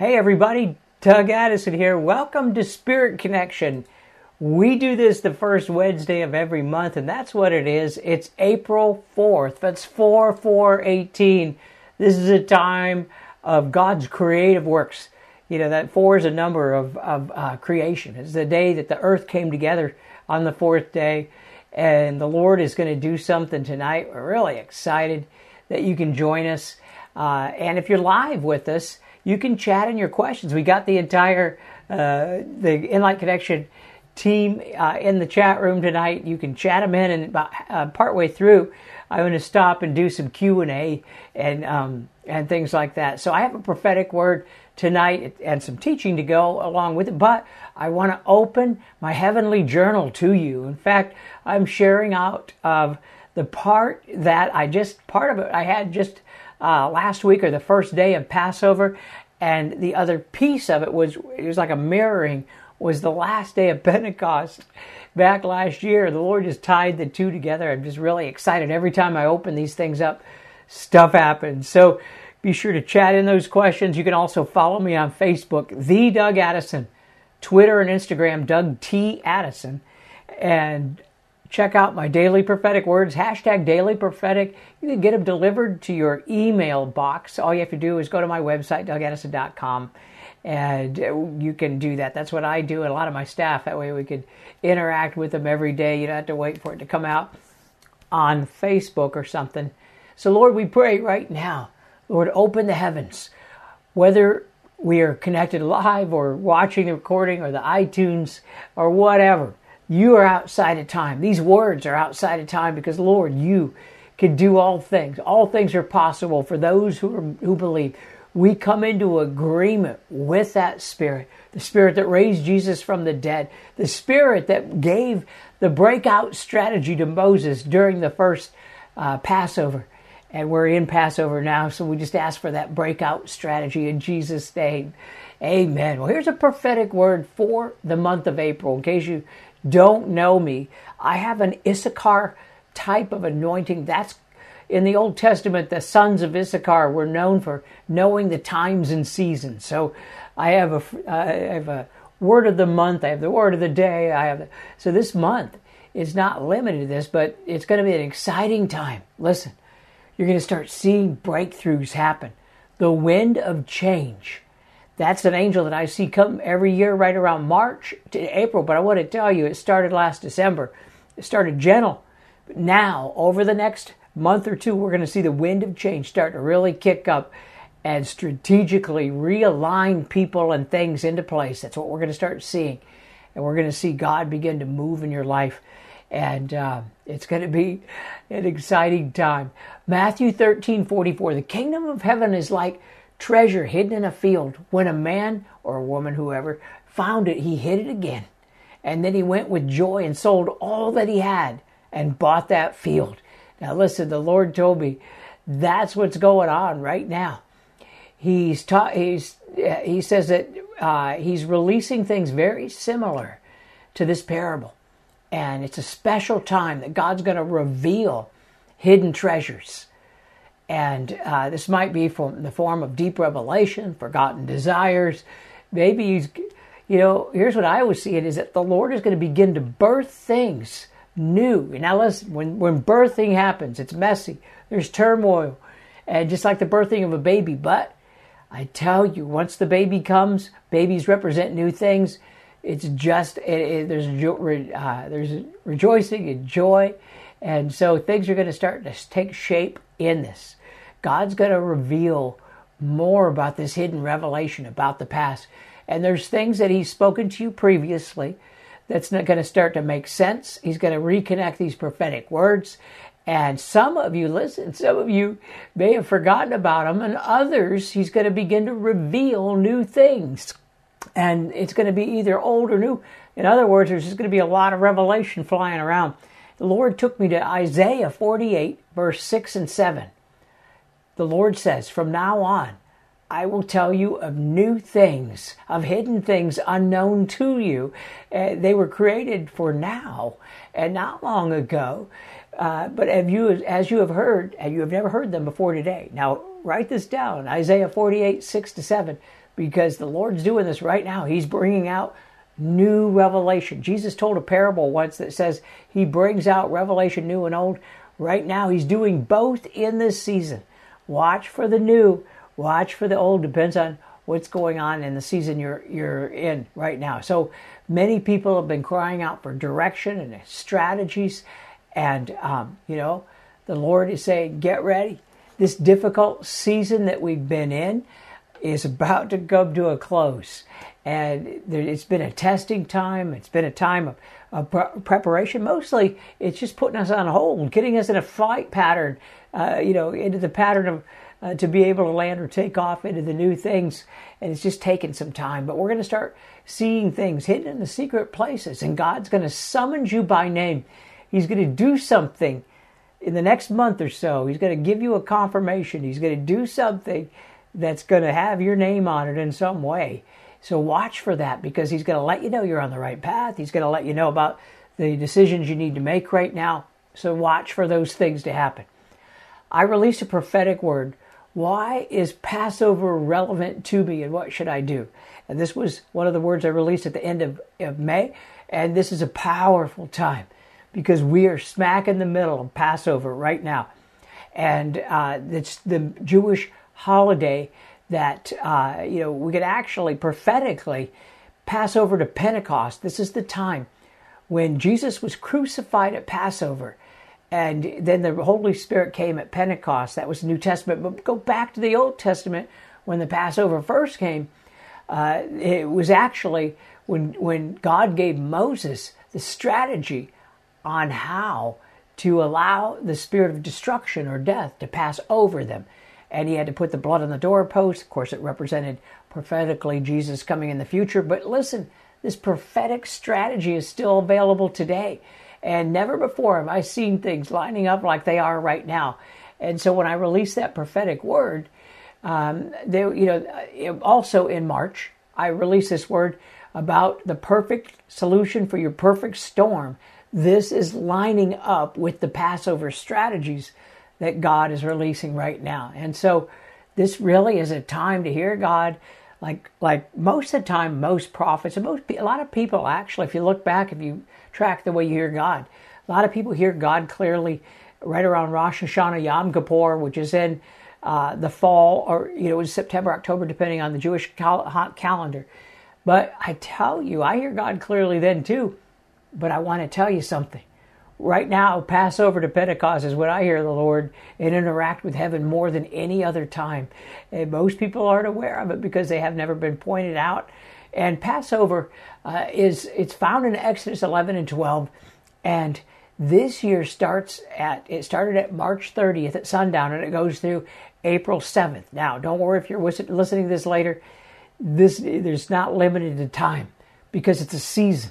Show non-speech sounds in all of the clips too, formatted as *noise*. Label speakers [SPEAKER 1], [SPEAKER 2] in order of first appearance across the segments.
[SPEAKER 1] Hey, everybody, Doug Addison here. Welcome to Spirit Connection. We do this the first Wednesday of every month, and that's what it is. It's April 4th. That's 4 4 18. This is a time of God's creative works. You know, that four is a number of, of uh, creation. It's the day that the earth came together on the fourth day, and the Lord is going to do something tonight. We're really excited that you can join us. Uh, and if you're live with us, you can chat in your questions. We got the entire uh, the Inlight Connection team uh, in the chat room tonight. You can chat them in, and about uh, partway through, I'm going to stop and do some Q and A and um, and things like that. So I have a prophetic word tonight and some teaching to go along with it. But I want to open my heavenly journal to you. In fact, I'm sharing out of the part that I just part of it I had just uh, last week or the first day of Passover, and the other piece of it was it was like a mirroring was the last day of *laughs* Pentecost back last year. The Lord just tied the two together. I'm just really excited every time I open these things up. Stuff happens. So be sure to chat in those questions. You can also follow me on Facebook, the Doug Addison, Twitter and Instagram, Doug T Addison, and check out my daily prophetic words, hashtag daily prophetic. You can get them delivered to your email box. All you have to do is go to my website, dougaddison.com, and you can do that. That's what I do and a lot of my staff. That way we could interact with them every day. You don't have to wait for it to come out on Facebook or something. So, Lord, we pray right now, Lord, open the heavens. Whether we are connected live or watching the recording or the iTunes or whatever, you are outside of time. These words are outside of time because, Lord, you can do all things. All things are possible for those who, are, who believe. We come into agreement with that Spirit, the Spirit that raised Jesus from the dead, the Spirit that gave the breakout strategy to Moses during the first uh, Passover. And we're in Passover now, so we just ask for that breakout strategy in Jesus' name. Amen. Well, here's a prophetic word for the month of April, in case you don't know me. I have an Issachar type of anointing. That's in the Old Testament, the sons of Issachar were known for knowing the times and seasons. So I have a, uh, I have a word of the month, I have the word of the day, I have the, so this month is not limited to this, but it's going to be an exciting time. Listen, you're going to start seeing breakthroughs happen. The wind of change that's an angel that I see come every year right around March to April. But I want to tell you, it started last December. It started gentle. But now, over the next month or two, we're going to see the wind of change start to really kick up and strategically realign people and things into place. That's what we're going to start seeing. And we're going to see God begin to move in your life. And uh, it's going to be an exciting time. Matthew 13 44. The kingdom of heaven is like treasure hidden in a field. When a man or a woman, whoever, found it, he hid it again. And then he went with joy and sold all that he had and bought that field. Now, listen, the Lord told me that's what's going on right now. He's ta- he's he says that uh, he's releasing things very similar to this parable, and it's a special time that God's going to reveal hidden treasures. And uh, this might be from the form of deep revelation, forgotten desires. Maybe he's, you know, here's what I always see is that the Lord is going to begin to birth things new. Now, listen, when, when birthing happens, it's messy, there's turmoil, and just like the birthing of a baby. But I tell you, once the baby comes, babies represent new things. It's just, it, it, there's, uh, there's rejoicing and joy. And so things are going to start to take shape in this. God's going to reveal more about this hidden revelation about the past. And there's things that He's spoken to you previously that's not going to start to make sense. He's going to reconnect these prophetic words. And some of you, listen, some of you may have forgotten about them, and others, He's going to begin to reveal new things. And it's going to be either old or new. In other words, there's just going to be a lot of revelation flying around. The Lord took me to Isaiah 48, verse 6 and 7. The Lord says, From now on, I will tell you of new things, of hidden things unknown to you. Uh, they were created for now and not long ago. Uh, but have you, as you have heard, and you have never heard them before today. Now, write this down Isaiah 48, 6 to 7. because the Lord's doing this right now. He's bringing out new revelation. Jesus told a parable once that says he brings out revelation new and old. Right now, he's doing both in this season. Watch for the new, watch for the old. Depends on what's going on in the season you're you're in right now. So many people have been crying out for direction and strategies, and um, you know, the Lord is saying, "Get ready." This difficult season that we've been in is about to come to a close, and there, it's been a testing time. It's been a time of, of pre- preparation. Mostly, it's just putting us on hold, getting us in a flight pattern. Uh, you know, into the pattern of uh, to be able to land or take off into the new things. And it's just taken some time. But we're going to start seeing things hidden in the secret places. And God's going to summon you by name. He's going to do something in the next month or so. He's going to give you a confirmation. He's going to do something that's going to have your name on it in some way. So watch for that because he's going to let you know you're on the right path. He's going to let you know about the decisions you need to make right now. So watch for those things to happen. I released a prophetic word. Why is Passover relevant to me and what should I do? And this was one of the words I released at the end of, of May. And this is a powerful time because we are smack in the middle of Passover right now. And uh, it's the Jewish holiday that uh, you know we could actually prophetically pass over to Pentecost. This is the time when Jesus was crucified at Passover, and then the Holy Spirit came at Pentecost. That was the New Testament. But go back to the Old Testament when the Passover first came. Uh, it was actually when when God gave Moses the strategy on how to allow the spirit of destruction or death to pass over them and he had to put the blood on the doorpost. Of course, it represented prophetically Jesus coming in the future. But listen, this prophetic strategy is still available today. And never before have I seen things lining up like they are right now. And so when I released that prophetic word, um, there, you know, also in March, I released this word about the perfect solution for your perfect storm. This is lining up with the Passover strategies that God is releasing right now. And so this really is a time to hear God. Like like most of the time, most prophets and most a lot of people actually, if you look back, if you track the way you hear God, a lot of people hear God clearly right around Rosh Hashanah, Yom Kippur, which is in uh, the fall or you know September, October, depending on the Jewish cal- calendar. But I tell you, I hear God clearly then too. But I want to tell you something right now, Passover to Pentecost is when I hear the Lord and interact with heaven more than any other time. And most people aren't aware of it because they have never been pointed out. And Passover uh, is it's found in Exodus 11 and 12, and this year starts at it started at March 30th at sundown, and it goes through April 7th. Now, don't worry if you're listening to this later. This there's not limited to time because it's a season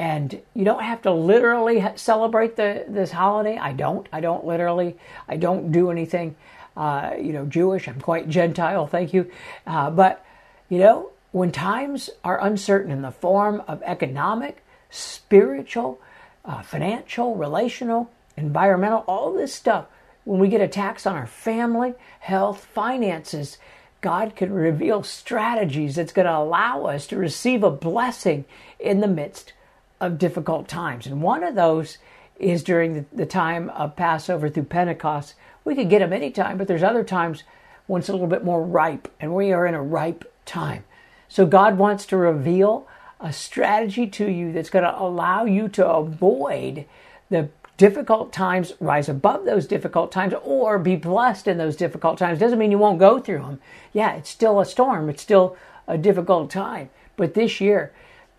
[SPEAKER 1] and you don't have to literally celebrate the this holiday. I don't. I don't literally. I don't do anything, uh, you know, Jewish. I'm quite Gentile. Thank you. Uh, but you know, when times are uncertain in the form of economic, spiritual, uh, financial, relational, environmental, all this stuff, when we get attacks on our family, health, finances, God can reveal strategies that's going to allow us to receive a blessing in the midst of difficult times. And one of those is during the, the time of Passover through Pentecost. We could get them anytime, but there's other times when it's a little bit more ripe, and we are in a ripe time. So God wants to reveal a strategy to you that's going to allow you to avoid the difficult times, rise above those difficult times, or be blessed in those difficult times. Doesn't mean you won't go through them. Yeah, it's still a storm, it's still a difficult time. But this year,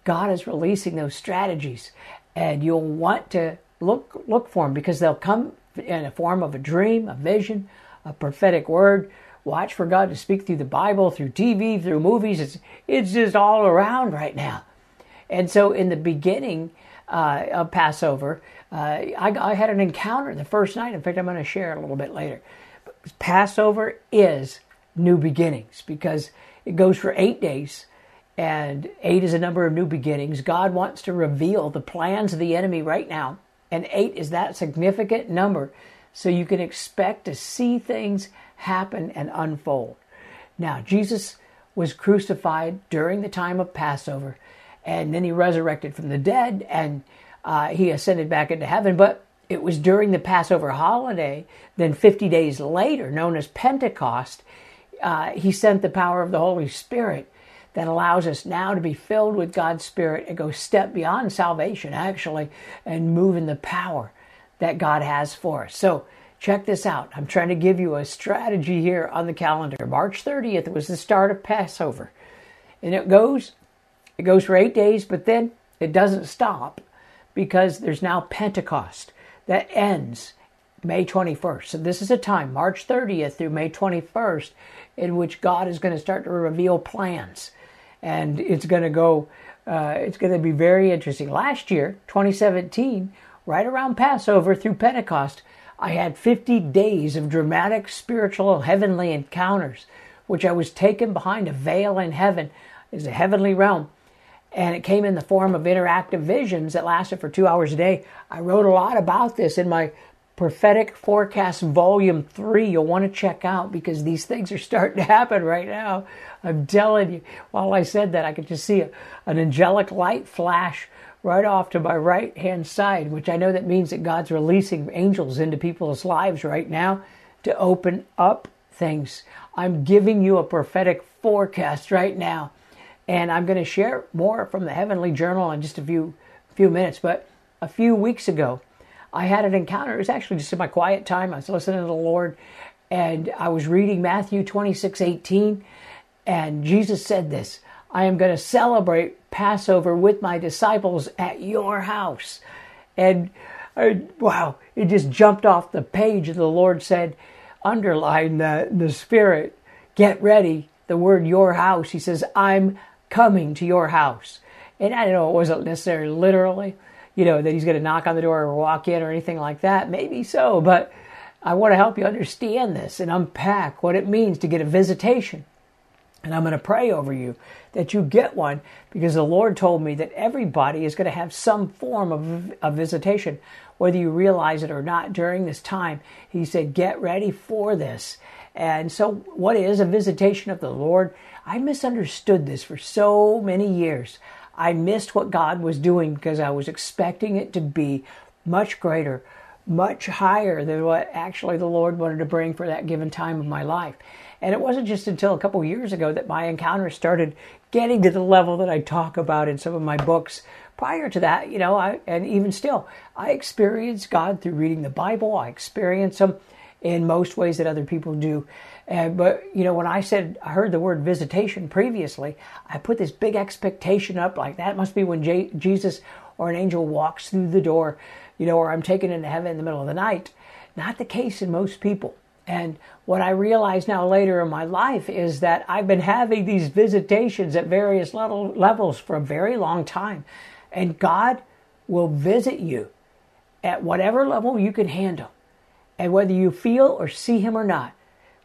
[SPEAKER 1] God is releasing those strategies, and you'll want to look look for them because they'll come in a form of a dream, a vision, a prophetic word. Watch for God to speak through the Bible, through TV, through movies. It's it's just all around right now. And so, in the beginning uh, of Passover, uh, I, I had an encounter the first night. In fact, I'm going to share a little bit later. Passover is new beginnings because it goes for eight days and eight is a number of new beginnings. God wants to reveal the plans of the enemy right now. And eight is that significant number. So you can expect to see things happen and unfold. Now, Jesus was crucified during the time of Passover, and then he resurrected from the dead, and uh, he ascended back into heaven. But it was during the Passover holiday, then 50 days later, known as Pentecost, uh, he sent the power of the Holy Spirit that allows us now to be filled with God's Spirit and go step beyond salvation, actually, and move in the power that God has for us. So, check this out. I'm trying to give you a strategy here on the calendar. March 30th was the start of Passover. And it goes it goes for 8 days, but then it doesn't stop because there's now Pentecost that ends May 21st. So this is a time, March 30th through May 21st, in which God is going to start to reveal plans and it's going to go. Uh, it's going to be very interesting. Last year, 2017, right around Passover through Pentecost, I had 50 days of dramatic spiritual heavenly encounters, which I was taken behind a veil in heaven, is a heavenly realm. And it came in the form of interactive visions that lasted for two hours a day. I wrote a lot about this in my prophetic forecast volume 3 you'll want to check out because these things are starting to happen right now. I'm telling you. While i said that i could just see a, an angelic light flash right off to my right hand side which i know that means that god's releasing angels into people's lives right now to open up things. I'm giving you a prophetic forecast right now and i'm going to share more from the heavenly journal in just a few few minutes. But a few weeks ago I had an encounter. It was actually just in my quiet time. I was listening to the Lord and I was reading Matthew 26 18. And Jesus said this I am going to celebrate Passover with my disciples at your house. And I, wow, it just jumped off the page. And the Lord said, underline the, the Spirit, get ready. The word your house. He says, I'm coming to your house. And I know, it wasn't necessarily literally you know, that he's going to knock on the door or walk in or anything like that. Maybe so, but I want to help you understand this and unpack what it means to get a visitation. And I'm going to pray over you that you get one because the Lord told me that everybody is going to have some form of a visitation, whether you realize it or not during this time. He said, Get ready for this. And so, what is a visitation of the Lord? I misunderstood this for so many years. I missed what God was doing because I was expecting it to be much greater, much higher than what actually the Lord wanted to bring for that given time of my life. And it wasn't just until a couple years ago that my encounters started getting to the level that I talk about in some of my books. Prior to that, you know, I, and even still, I experience God through reading the Bible. I experience Him in most ways that other people do. And, but you know, when I said I heard the word visitation previously, I put this big expectation up like that must be when J- Jesus or an angel walks through the door, you know, or I'm taken into heaven in the middle of the night. Not the case in most people. And what I realize now later in my life is that I've been having these visitations at various level, levels for a very long time. And God will visit you at whatever level you can handle. And whether you feel or see Him or not,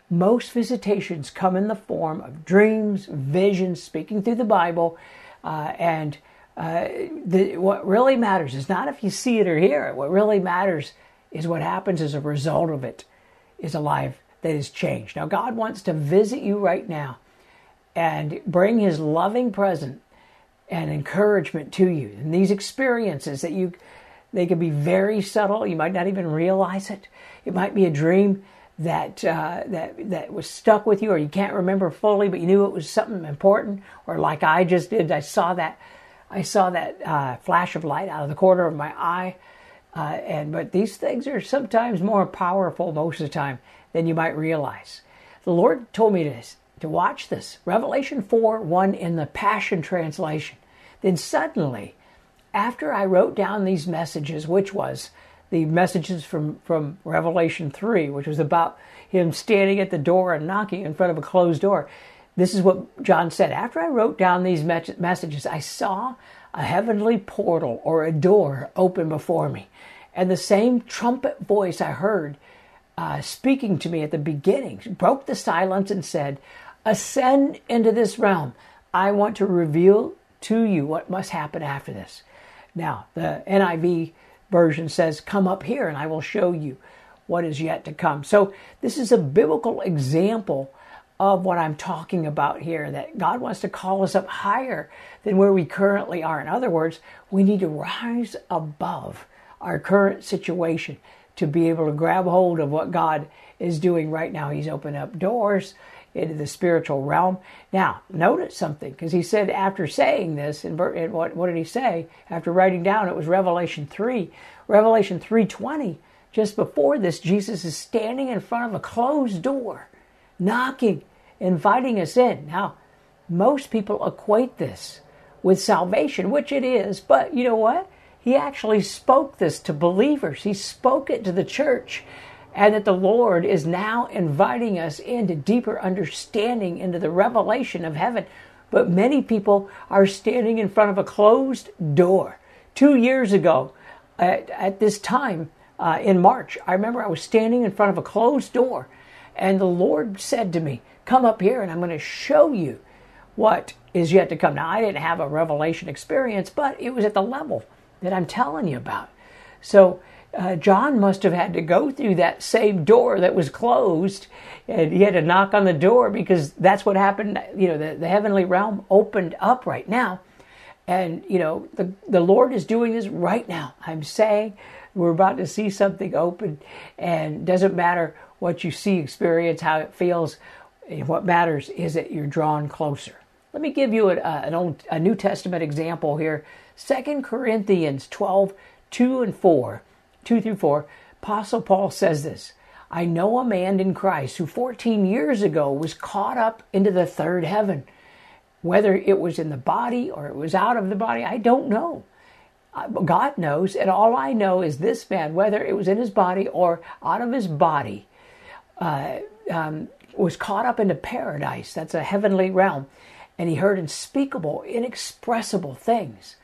[SPEAKER 1] most visitations come in the form of dreams, visions, speaking through the Bible, uh, and uh, the, what really matters is not if you see it or hear it. What really matters is what happens as a result of it is a life that is changed. Now, God wants to visit you right now and bring His loving presence and encouragement to you. And these experiences that you, they can be very subtle. You might not even realize it. It might be a dream that uh, that that was stuck with you, or you can't remember fully, but you knew it was something important, or like I just did, I saw that I saw that uh, flash of light out of the corner of my eye, uh, and but these things are sometimes more powerful most of the time than you might realize. The Lord told me to to watch this Revelation four one in the Passion translation. Then suddenly, after I wrote down these messages, which was the messages from, from Revelation 3, which was about him standing at the door and knocking in front of a closed door. This is what John said. After I wrote down these messages, I saw a heavenly portal or a door open before me. And the same trumpet voice I heard uh, speaking to me at the beginning broke the silence and said, Ascend into this realm. I want to reveal to you what must happen after this. Now, the NIV version says, Come up here and I will show you what is yet to come. So, this is a biblical example of what I'm talking about here that God wants to call us up higher than where we currently are. In other words, we need to rise above our current situation to be able to grab hold of what God is doing right now. He's opened up doors into the spiritual realm. Now, notice something, because he said after saying this, and what, what did he say? After writing down, it was Revelation 3. Revelation 3.20, just before this, Jesus is standing in front of a closed door, knocking, inviting us in. Now, most people equate this with salvation, which it is, but you know what? He actually spoke this to believers. He spoke it to the church and that the Lord is now inviting us into deeper understanding into the revelation of heaven. But many people are standing in front of a closed door. Two years ago, at, at this time uh, in March, I remember I was standing in front of a closed door, and the Lord said to me, Come up here, and I'm going to show you what is yet to come. Now, I didn't have a revelation experience, but it was at the level that I'm telling you about. So, uh, John must have had to go through that same door that was closed, and he had to knock on the door because that's what happened. You know, the, the heavenly realm opened up right now, and you know the the Lord is doing this right now. I'm saying we're about to see something open, and doesn't matter what you see, experience, how it feels. What matters is that you're drawn closer. Let me give you a, an old, a New Testament example here. Second Corinthians 12, 2 and 4 2 through 4, Apostle Paul says this I know a man in Christ who 14 years ago was caught up into the third heaven. Whether it was in the body or it was out of the body, I don't know. God knows, and all I know is this man, whether it was in his body or out of his body, uh, um, was caught up into paradise. That's a heavenly realm. And he heard unspeakable, inexpressible things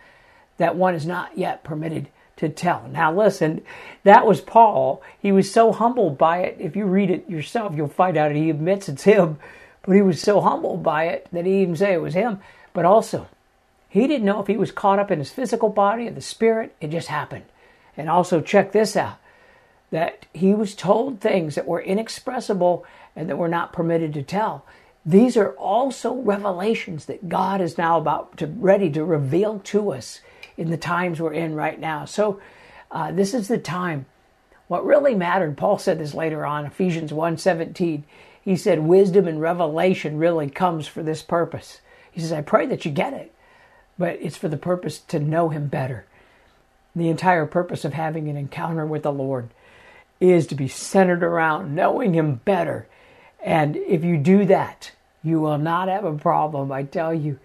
[SPEAKER 1] that one is not yet permitted to tell. Now, listen, that was Paul. He was so humbled by it. If you read it yourself, you'll find out he admits it's him. But he was so humbled by it that he even say it was him. But also, he didn't know if he was caught up in his physical body or the spirit. It just happened. And also, check this out that he was told things that were inexpressible and that were not permitted to tell. These are also revelations that God is now about to ready to reveal to us in the times we're in right now. So uh, this is the time. What really mattered, Paul said this later on, Ephesians 1.17. He said wisdom and revelation really comes for this purpose. He says, I pray that you get it, but it's for the purpose to know him better. The entire purpose of having an encounter with the Lord is to be centered around knowing him better. And if you do that, you will not have a problem, I tell you.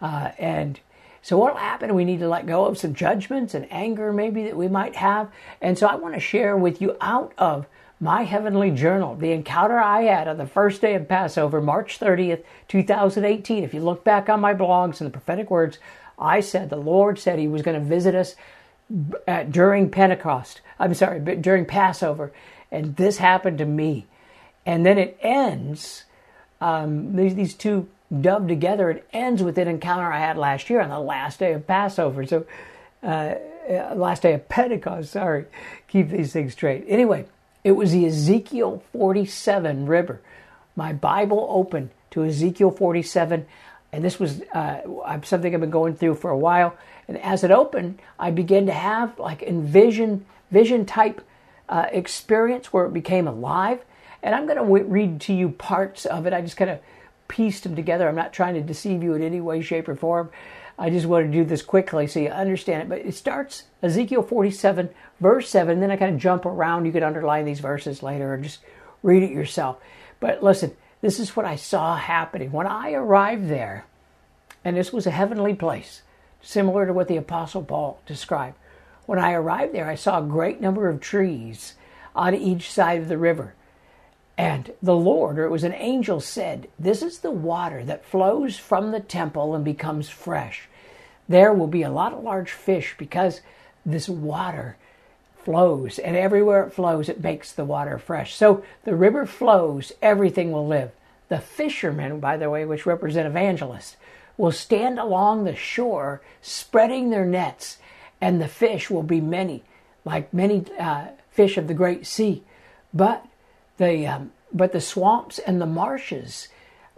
[SPEAKER 1] Uh, and so what'll happen? We need to let go of some judgments and anger maybe that we might have. And so I want to share with you out of my heavenly journal the encounter I had on the first day of Passover, March 30th, 2018. If you look back on my blogs and the prophetic words, I said the Lord said He was going to visit us at, during Pentecost. I'm sorry, during Passover, and this happened to me. And then it ends. Um, these, these two dove together. It ends with an encounter I had last year on the last day of Passover. So, uh, uh, last day of Pentecost, sorry, keep these things straight. Anyway, it was the Ezekiel 47 river. My Bible opened to Ezekiel 47, and this was uh, something I've been going through for a while. And as it opened, I began to have like envision, vision type uh, experience where it became alive. And I'm going to w- read to you parts of it. I just kind of pieced them together. I'm not trying to deceive you in any way, shape, or form. I just want to do this quickly so you understand it. But it starts Ezekiel 47, verse 7. Then I kind of jump around. You could underline these verses later or just read it yourself. But listen, this is what I saw happening. When I arrived there, and this was a heavenly place, similar to what the Apostle Paul described. When I arrived there, I saw a great number of trees on each side of the river and the Lord, or it was an angel, said, This is the water that flows from the temple and becomes fresh. There will be a lot of large fish because this water flows, and everywhere it flows, it makes the water fresh. So the river flows, everything will live. The fishermen, by the way, which represent evangelists, will stand along the shore spreading their nets, and the fish will be many, like many uh, fish of the great sea. But the um, but the swamps and the marshes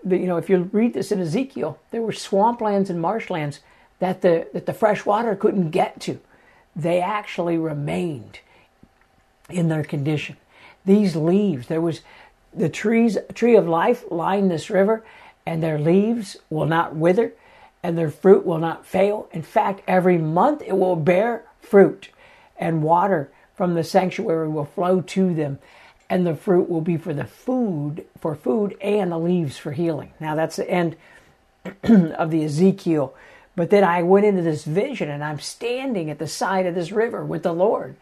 [SPEAKER 1] you know, if you read this in Ezekiel, there were swamplands and marshlands that the that the fresh water couldn't get to. They actually remained in their condition. These leaves, there was the trees, tree of life line this river, and their leaves will not wither, and their fruit will not fail. In fact, every month it will bear fruit, and water from the sanctuary will flow to them, and the fruit will be for the food, for food, and the leaves for healing. Now that's the end *clears throat* of the Ezekiel. But then I went into this vision, and I'm standing at the side of this river with the Lord.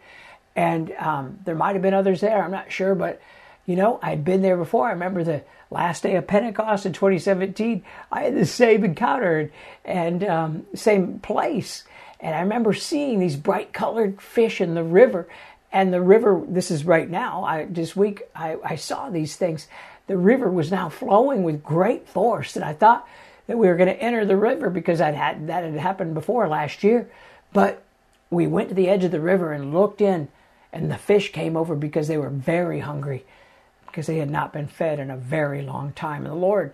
[SPEAKER 1] And um, there might have been others there, I'm not sure, but you know, I'd been there before. I remember the last day of Pentecost in 2017. I had the same encounter and um, same place. And I remember seeing these bright colored fish in the river. And the river, this is right now, I, this week I, I saw these things. The river was now flowing with great force. And I thought that we were going to enter the river because I'd had, that had happened before last year. But we went to the edge of the river and looked in, and the fish came over because they were very hungry because they had not been fed in a very long time. And the Lord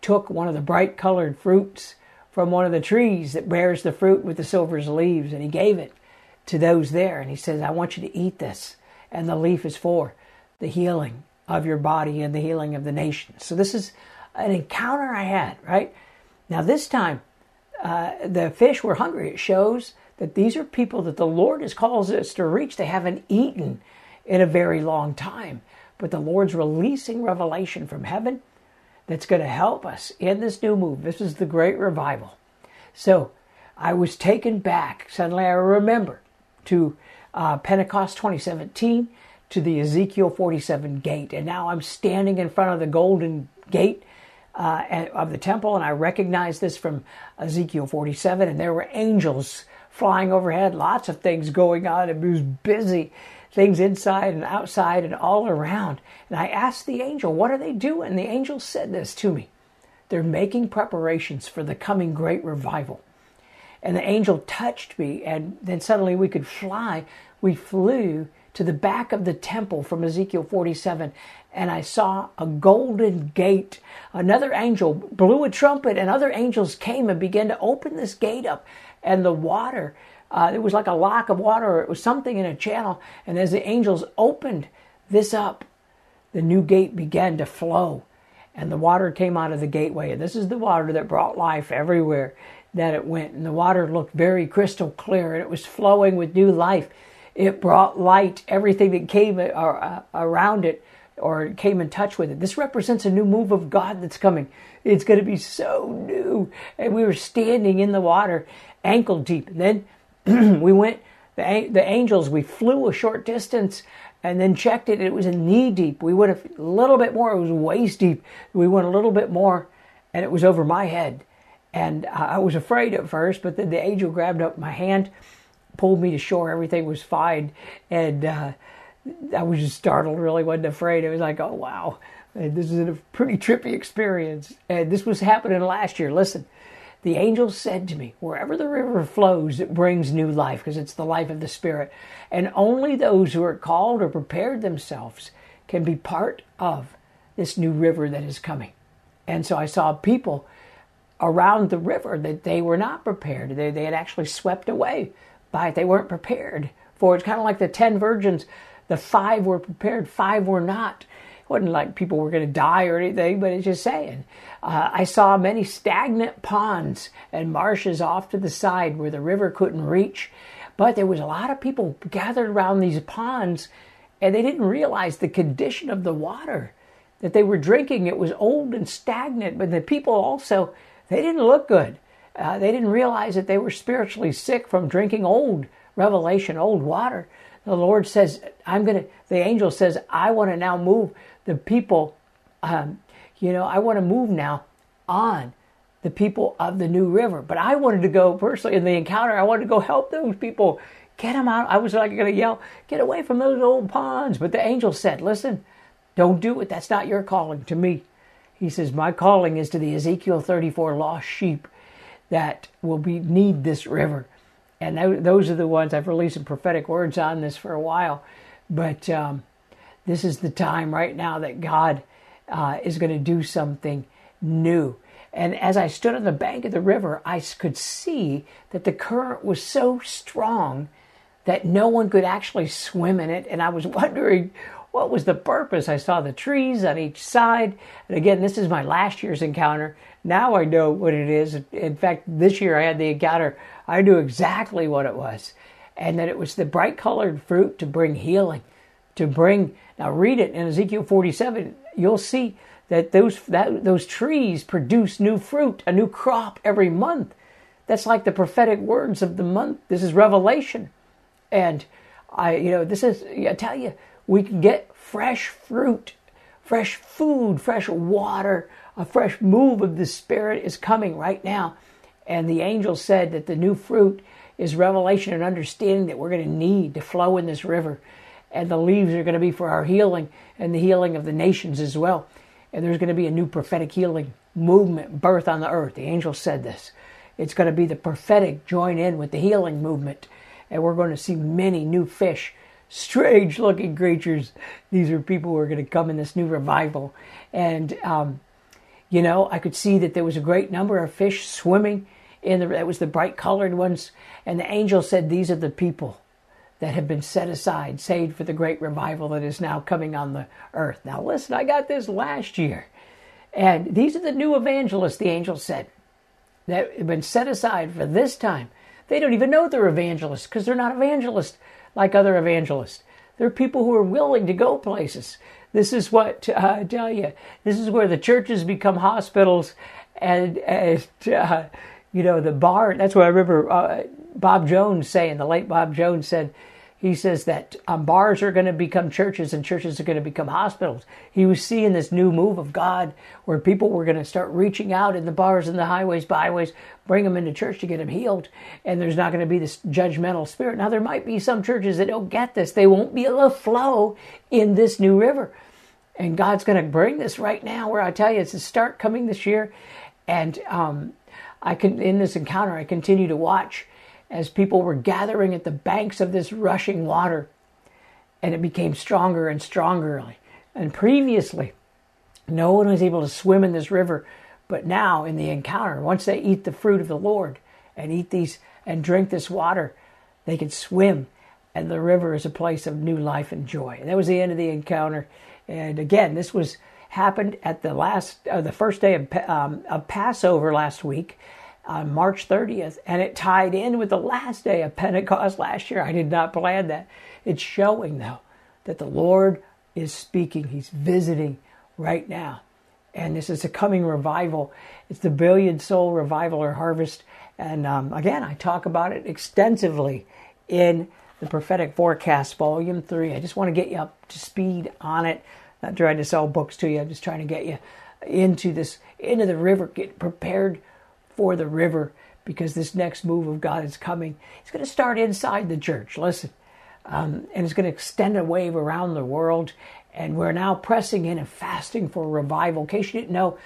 [SPEAKER 1] took one of the bright colored fruits from one of the trees that bears the fruit with the silver's leaves, and he gave it to those there. And he says, I want you to eat this. And the leaf is for the healing of your body and the healing of the nation. So this is an encounter I had, right? Now, this time, uh, the fish were hungry. It shows that these are people that the Lord has called us to reach. They haven't eaten in a very long time but the Lord's releasing revelation from heaven that's going to help us in this new move. This is the great revival. So I was taken back. Suddenly I remember to uh, Pentecost 2017, to the Ezekiel 47 gate. And now I'm standing in front of the golden gate uh, of the temple, and I recognize this from Ezekiel 47. And there were angels flying overhead, lots of things going on. It was busy things inside and outside and all around. And I asked the angel, What are they doing? The angel said this to me They're making preparations for the coming great revival. And the angel touched me, and then suddenly we could fly. We flew to the back of the temple from Ezekiel 47, and I saw a golden gate. Another angel blew a trumpet, and other angels came and began to open this gate up, and the water uh, it was like a lock of water, or it was something in a channel. And as the angels opened this up, the new gate began to flow, and the water came out of the gateway. And this is the water that brought life everywhere that it went. And the water looked very crystal clear, and it was flowing with new life. It brought light, everything that came uh, uh around it or came in touch with it. This represents a new move of God that's coming. It's going to be so new. And we were standing in the water ankle deep. And then *clears throat* we went, the, the angels, we flew a short distance and then checked it. It was knee deep. We went a little bit more. It was waist deep. We went a little bit more and it was over my head. And I was afraid at first, but then the angel grabbed up my hand, pulled me to shore. Everything was fine. And uh, I was just startled, really wasn't afraid. It was like, oh, wow. And this is a pretty trippy experience. And this was happening last year. Listen, the angel said to me, Wherever the river flows, it brings new life because it's the life of the Spirit. And only those who are called or prepared themselves can be part of this new river that is coming. And so I saw people around the river that they were not prepared. They, they had actually swept away by it. They weren't prepared for it. It's kind of like the ten virgins. The five were prepared, five were not It wasn't like people were going to die or anything, but it's just saying. Uh, I saw many stagnant ponds and marshes off to the side where the river couldn't reach, but there was a lot of people gathered around these ponds, and they didn't realize the condition of the water that they were drinking. It was old and stagnant, but the people also they didn't look good. Uh, they didn't realize that they were spiritually sick from drinking old revelation, old water. The Lord says, I'm going to, the angel says, I want to now move the people, um, you know, I want to move now on the people of the New River. But I wanted to go personally in the encounter, I wanted to go help those people, get them out. I was like going to yell, get away from those old ponds. But the angel said, listen, don't do it. That's not your calling to me. He says, my calling is to the Ezekiel 34 lost sheep that will be need this river. And those are the ones I've released some prophetic words on this for a while. But um, this is the time right now that God uh, is going to do something new. And as I stood on the bank of the river, I could see that the current was so strong that no one could actually swim in it. And I was *laughs* wondering what was the purpose. I saw the trees on each side. And again, this is my last year's encounter. Now I know what it is. In fact, this year I had the encounter. I knew exactly what it was. And that it was the bright colored fruit to bring healing, to bring. Now read it in Ezekiel 47. You'll see that those that those trees produce new fruit, a new crop every month. That's like the prophetic words of the month. This is Revelation, and I, you know, this is I tell you, we can get fresh fruit, fresh food, fresh water. A fresh move of the Spirit is coming right now, and the angel said that the new fruit is revelation and understanding that we're going to need to flow in this river, and the leaves are going to be for our healing and the healing of the nations as well and there's going to be a new prophetic healing movement birth on the earth. The angel said this. It's going to be the prophetic join in with the healing movement, and we're going to see many new fish, strange looking creatures. These are people who are going to come in this new revival. And, um, you know, I could see that there was a great number of fish swimming in the, that was the bright colored ones. And the angel said, These are the people that have been set aside, saved for the great revival that is now coming on the earth. Now, listen, I got this last year. And these are the new evangelists, the angel said, that have been set aside for this time. They don't even know they're evangelists because they're not evangelists like other evangelists. There are people who are willing to go places. This is what uh, I tell you. This is where the churches become hospitals, and, and uh, you know the bar. That's what I remember uh, Bob Jones saying, the late Bob Jones said, he says that um, bars are going to become churches and churches are going to become hospitals. He was seeing this new move of God where people were going to start reaching out in the bars and the highways, byways, bring them into church to get them healed. And there's not going to be this judgmental spirit. Now, there might be some churches that don't get this. They won't be able to flow in this new river. And God's going to bring this right now where I tell you, it's a start coming this year. And um, I can, in this encounter, I continue to watch as people were gathering at the banks of this rushing water. And it became stronger and stronger. And previously, no one was able to swim in this river. But now, in the encounter, once they eat the fruit of the Lord and eat these and drink this water, they can swim. And the river is a place of new life and joy. And that was the end of the encounter. And again, this was happened at the last, uh, the first day of, um, of Passover last week on March 30th, and it tied in with the last day of Pentecost last year. I did not plan that. It's showing, though, that the Lord is speaking, He's visiting right now. And this is a coming revival. It's the billion soul revival or harvest. And um, again, I talk about it extensively in the prophetic forecast, volume three. I just want to get you up to speed on it. Not trying to sell books to you. I'm just trying to get you into this, into the river, get prepared for the river because this next move of God is coming. It's going to start inside the church. Listen. Um, and it's going to extend a wave around the world. And we're now pressing in and fasting for revival. In case you didn't know,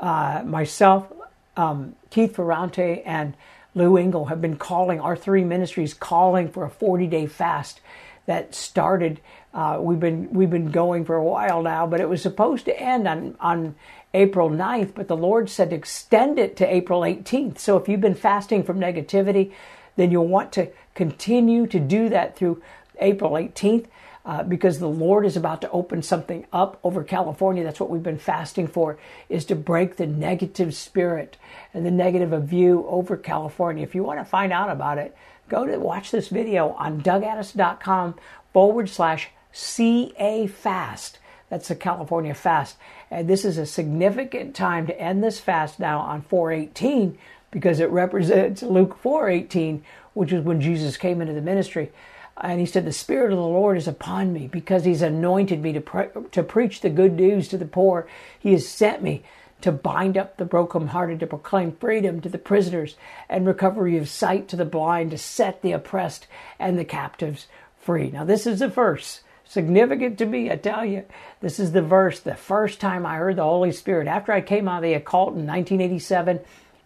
[SPEAKER 1] uh, myself, um, Keith Ferrante, and Lou Engle have been calling, our three ministries, calling for a 40 day fast that started. Uh, we've been we've been going for a while now, but it was supposed to end on on April 9th, but the Lord said extend it to April 18th. So if you've been fasting from negativity, then you'll want to continue to do that through April 18th. Uh, because the Lord is about to open something up over California. That's what we've been fasting for, is to break the negative spirit and the negative of view over California. If you want to find out about it, go to watch this video on dougaddis.com forward slash CA fast. That's the California fast. And this is a significant time to end this fast now on 418 because it represents Luke 418, which is when Jesus came into the ministry. And he said, The Spirit of the Lord is upon me because he's anointed me to, pre- to preach the good news to the poor. He has sent me to bind up the brokenhearted, to proclaim freedom to the prisoners and recovery of sight to the blind, to set the oppressed and the captives free. Now, this is the verse significant to me. I tell you, this is the verse, the first time I heard the Holy Spirit. After I came out of the occult in 1987,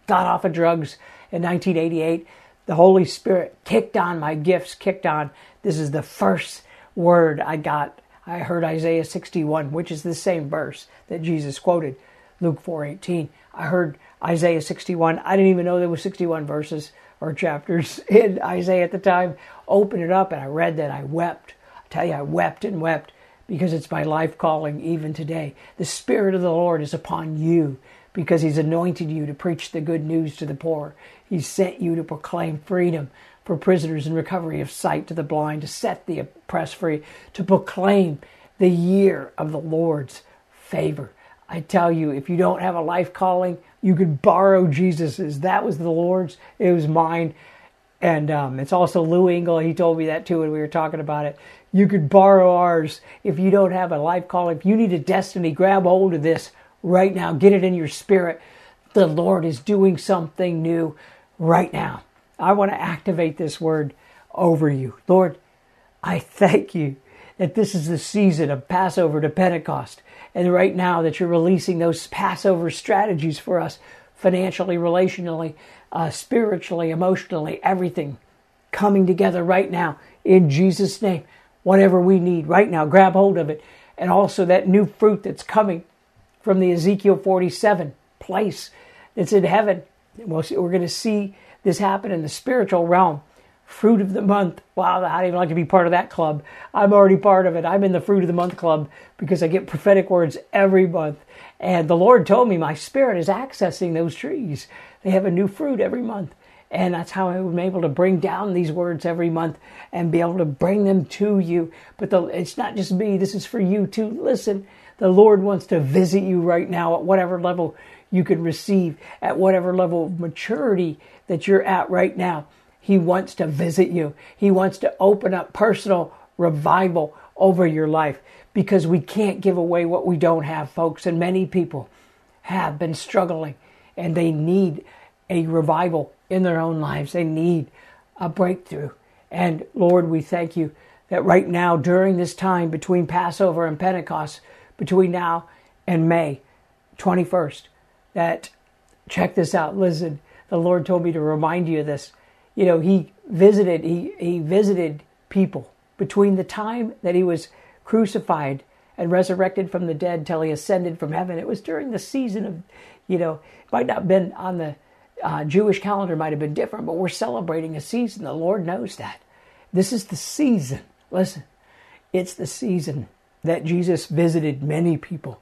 [SPEAKER 1] got off of drugs in 1988, the Holy Spirit kicked on, my gifts kicked on. This is the first word I got. I heard Isaiah 61, which is the same verse that Jesus quoted. Luke 4:18. I heard Isaiah 61. I didn't even know there was 61 verses or chapters *laughs* in Isaiah at the time. Opened it up and I read that. I wept. I tell you, I wept and wept because it's my life calling even today. The Spirit of the Lord is upon you because He's anointed you to preach the good news to the poor. He sent you to proclaim freedom for prisoners and recovery of sight to the blind, to set the oppressed free, to proclaim the year of the Lord's favor. I tell you, if you don't have a life calling, you could borrow Jesus's. That was the Lord's, it was mine. And um, it's also Lou Engle. He told me that too when we were talking about it. You could borrow ours if you don't have a life call. If you need a destiny, grab hold of this right now. Get it in your spirit. The Lord is doing something new right now. I want to activate this word over you. Lord, I thank you that this is the season of Passover to Pentecost. And right now that you're releasing those Passover strategies for us financially, relationally, uh, spiritually, emotionally, everything coming together right now in Jesus' name. Whatever we need right now, grab hold of it. And also that new fruit that's coming from the Ezekiel 47 place that's in heaven. We're going to see this happen in the spiritual realm. Fruit of the month. Wow, I'd even like to be part of that club. I'm already part of it. I'm in the fruit of the month club because I get prophetic words every month. And the Lord told me my spirit is accessing those trees. They have a new fruit every month. And that's how I'm able to bring down these words every month and be able to bring them to you. But the, it's not just me, this is for you too. Listen, the Lord wants to visit you right now at whatever level you can receive, at whatever level of maturity that you're at right now. He wants to visit you. He wants to open up personal revival over your life because we can't give away what we don't have, folks. And many people have been struggling and they need a revival in their own lives. They need a breakthrough. And Lord, we thank you that right now, during this time between Passover and Pentecost, between now and May 21st, that check this out. Listen, the Lord told me to remind you of this. You know, he visited he he visited people between the time that he was crucified and resurrected from the dead till he ascended from heaven. It was during the season of, you know, might not have been on the uh, Jewish calendar, might have been different, but we're celebrating a season. The Lord knows that. This is the season. Listen, it's the season that Jesus visited many people.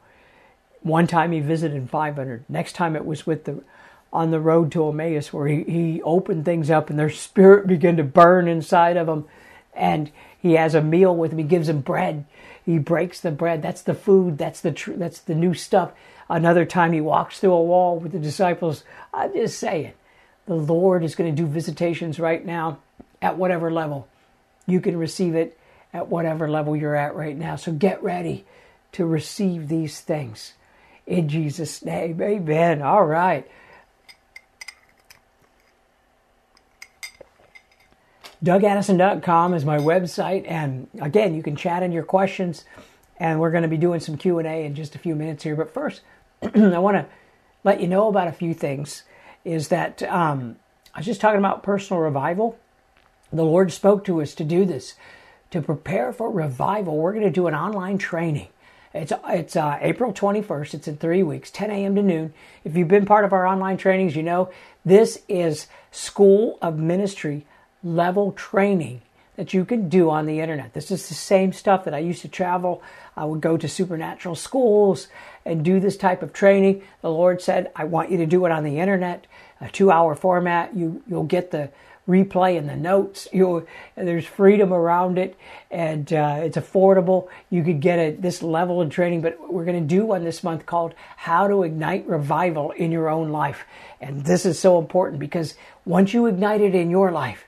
[SPEAKER 1] One time he visited 500. Next time it was with the on the road to Emmaus where he, he opened things up and their spirit *laughs* began to burn inside of them. And he has a meal with him. He gives him bread. He breaks the bread. That's the food. That's the tr- that's the new stuff. Another time he walks through a wall with the disciples. I'm just saying, the Lord is going to do visitations right now at whatever level. You can receive it at whatever level you're at right now. So get ready to receive these things in Jesus' name. Amen. All right. DougAddison.com is my website, and again, you can chat in your questions, and we're going to be doing some Q and A in just a few minutes here. But first, *clears throat* I want to let you know about a few things. Is that um, I was just talking about personal revival. The Lord spoke to us to do this, to prepare for revival. We're going to do an online training. It's it's uh, April 21st. It's in three weeks, 10 a.m. to noon. If you've been part of our online trainings, you know this is School of Ministry level training that you can do on the internet. This is the same stuff that I used to travel. I would go to supernatural schools and do this type of training. The Lord said, I want you to do it on the internet, a two hour format. You, you'll get the replay and the notes. You there's freedom around it, and uh, it's affordable. You could get a, this level of training, but we're going to do one this month called "How to Ignite Revival in Your Own Life," and this is so important because once you ignite it in your life,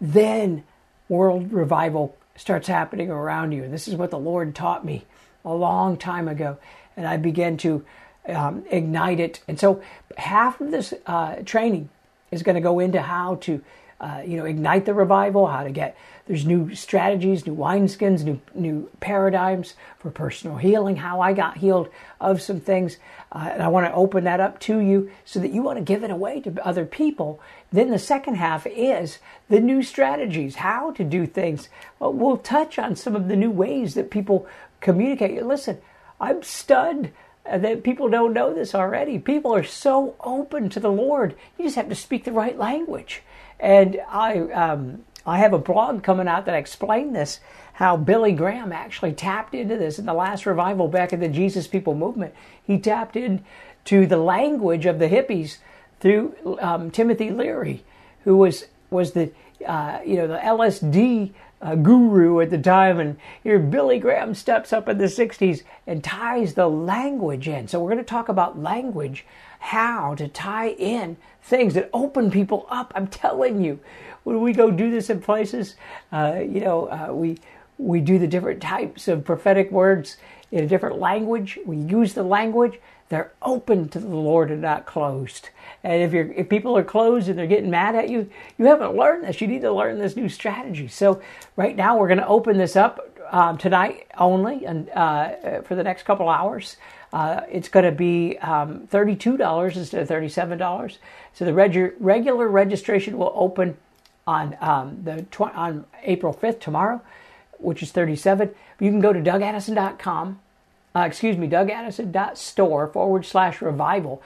[SPEAKER 1] then world revival starts happening around you. And this is what the Lord taught me a long time ago, and I began to um, ignite it. And so, half of this uh, training is going to go into how to, uh, you know, ignite the revival, how to get. There's new strategies, new wineskins, new new paradigms for personal healing. How I got healed of some things. Uh, and I want to open that up to you so that you want to give it away to other people. Then the second half is the new strategies, how to do things. Well, we'll touch on some of the new ways that people communicate. Listen, I'm stunned that people don't know this already. People are so open to the Lord. You just have to speak the right language. And I, um, I have a blog coming out that I explain this how Billy Graham actually tapped into this in the last revival back in the Jesus People movement. He tapped into the language of the hippies through um, Timothy Leary, who was was the uh, you know the LSD uh, guru at the time, and here Billy Graham steps up in the '60s and ties the language in. So we're going to talk about language, how to tie in things that open people up. I'm telling you, when we go do this in places, uh, you know, uh, we we do the different types of prophetic words in a different language. We use the language. They're open to the Lord and not closed. And if you're if people are closed and they're getting mad at you, you haven't learned this. You need to learn this new strategy. So right now we're going to open this up um, tonight only, and uh, for the next couple hours. Uh, it's going to be um, $32 instead of $37. So the regu- regular registration will open on um, the tw- on April 5th tomorrow, which is 37. You can go to dougaddison.com, uh, excuse me, dougaddison.store forward slash revival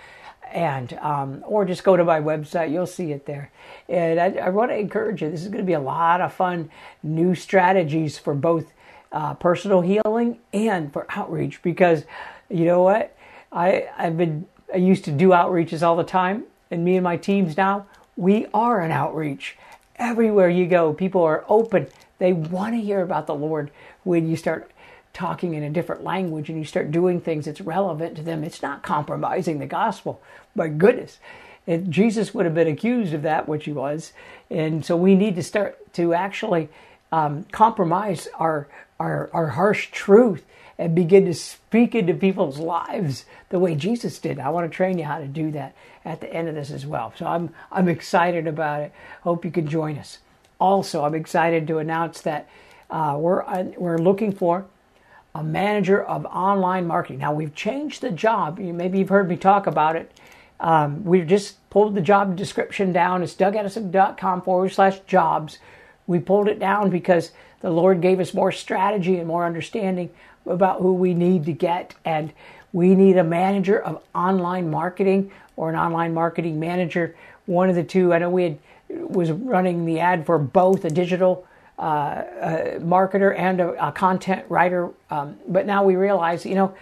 [SPEAKER 1] and um, or just go to my website. You'll see it there. And I, I, want to encourage you this is going to be a lot of fun new strategies for both uh, personal healing and for outreach because you know what? I, i've been i used to do outreaches all the time and me and my teams now we are an outreach everywhere you go people are open they want to hear about the lord when you start talking in a different language and you start doing things that's relevant to them, it's not compromising the gospel. My goodness. And Jesus would have been accused of that, which he was. And so we need to start to actually um, compromise our, our, our harsh truth and begin to speak into people's lives the way Jesus did. I want to train you how to do that at the end of this as well. So I'm I'm excited about it. Hope you can join us. Also, I'm excited to announce that uh, we're uh, we're looking for a manager of online marketing. Now we've changed the job. Maybe you've heard me talk about it. Um, we've just pulled the job description down. It's dougaddison.com forward slash jobs. We pulled it down because the Lord gave us more strategy and more understanding about who we need to get. And we need a manager of online marketing or an online marketing manager. One of the two. I know we had was running the ad for both a digital uh, a marketer and a, a content writer. Um, but now we realize, you know,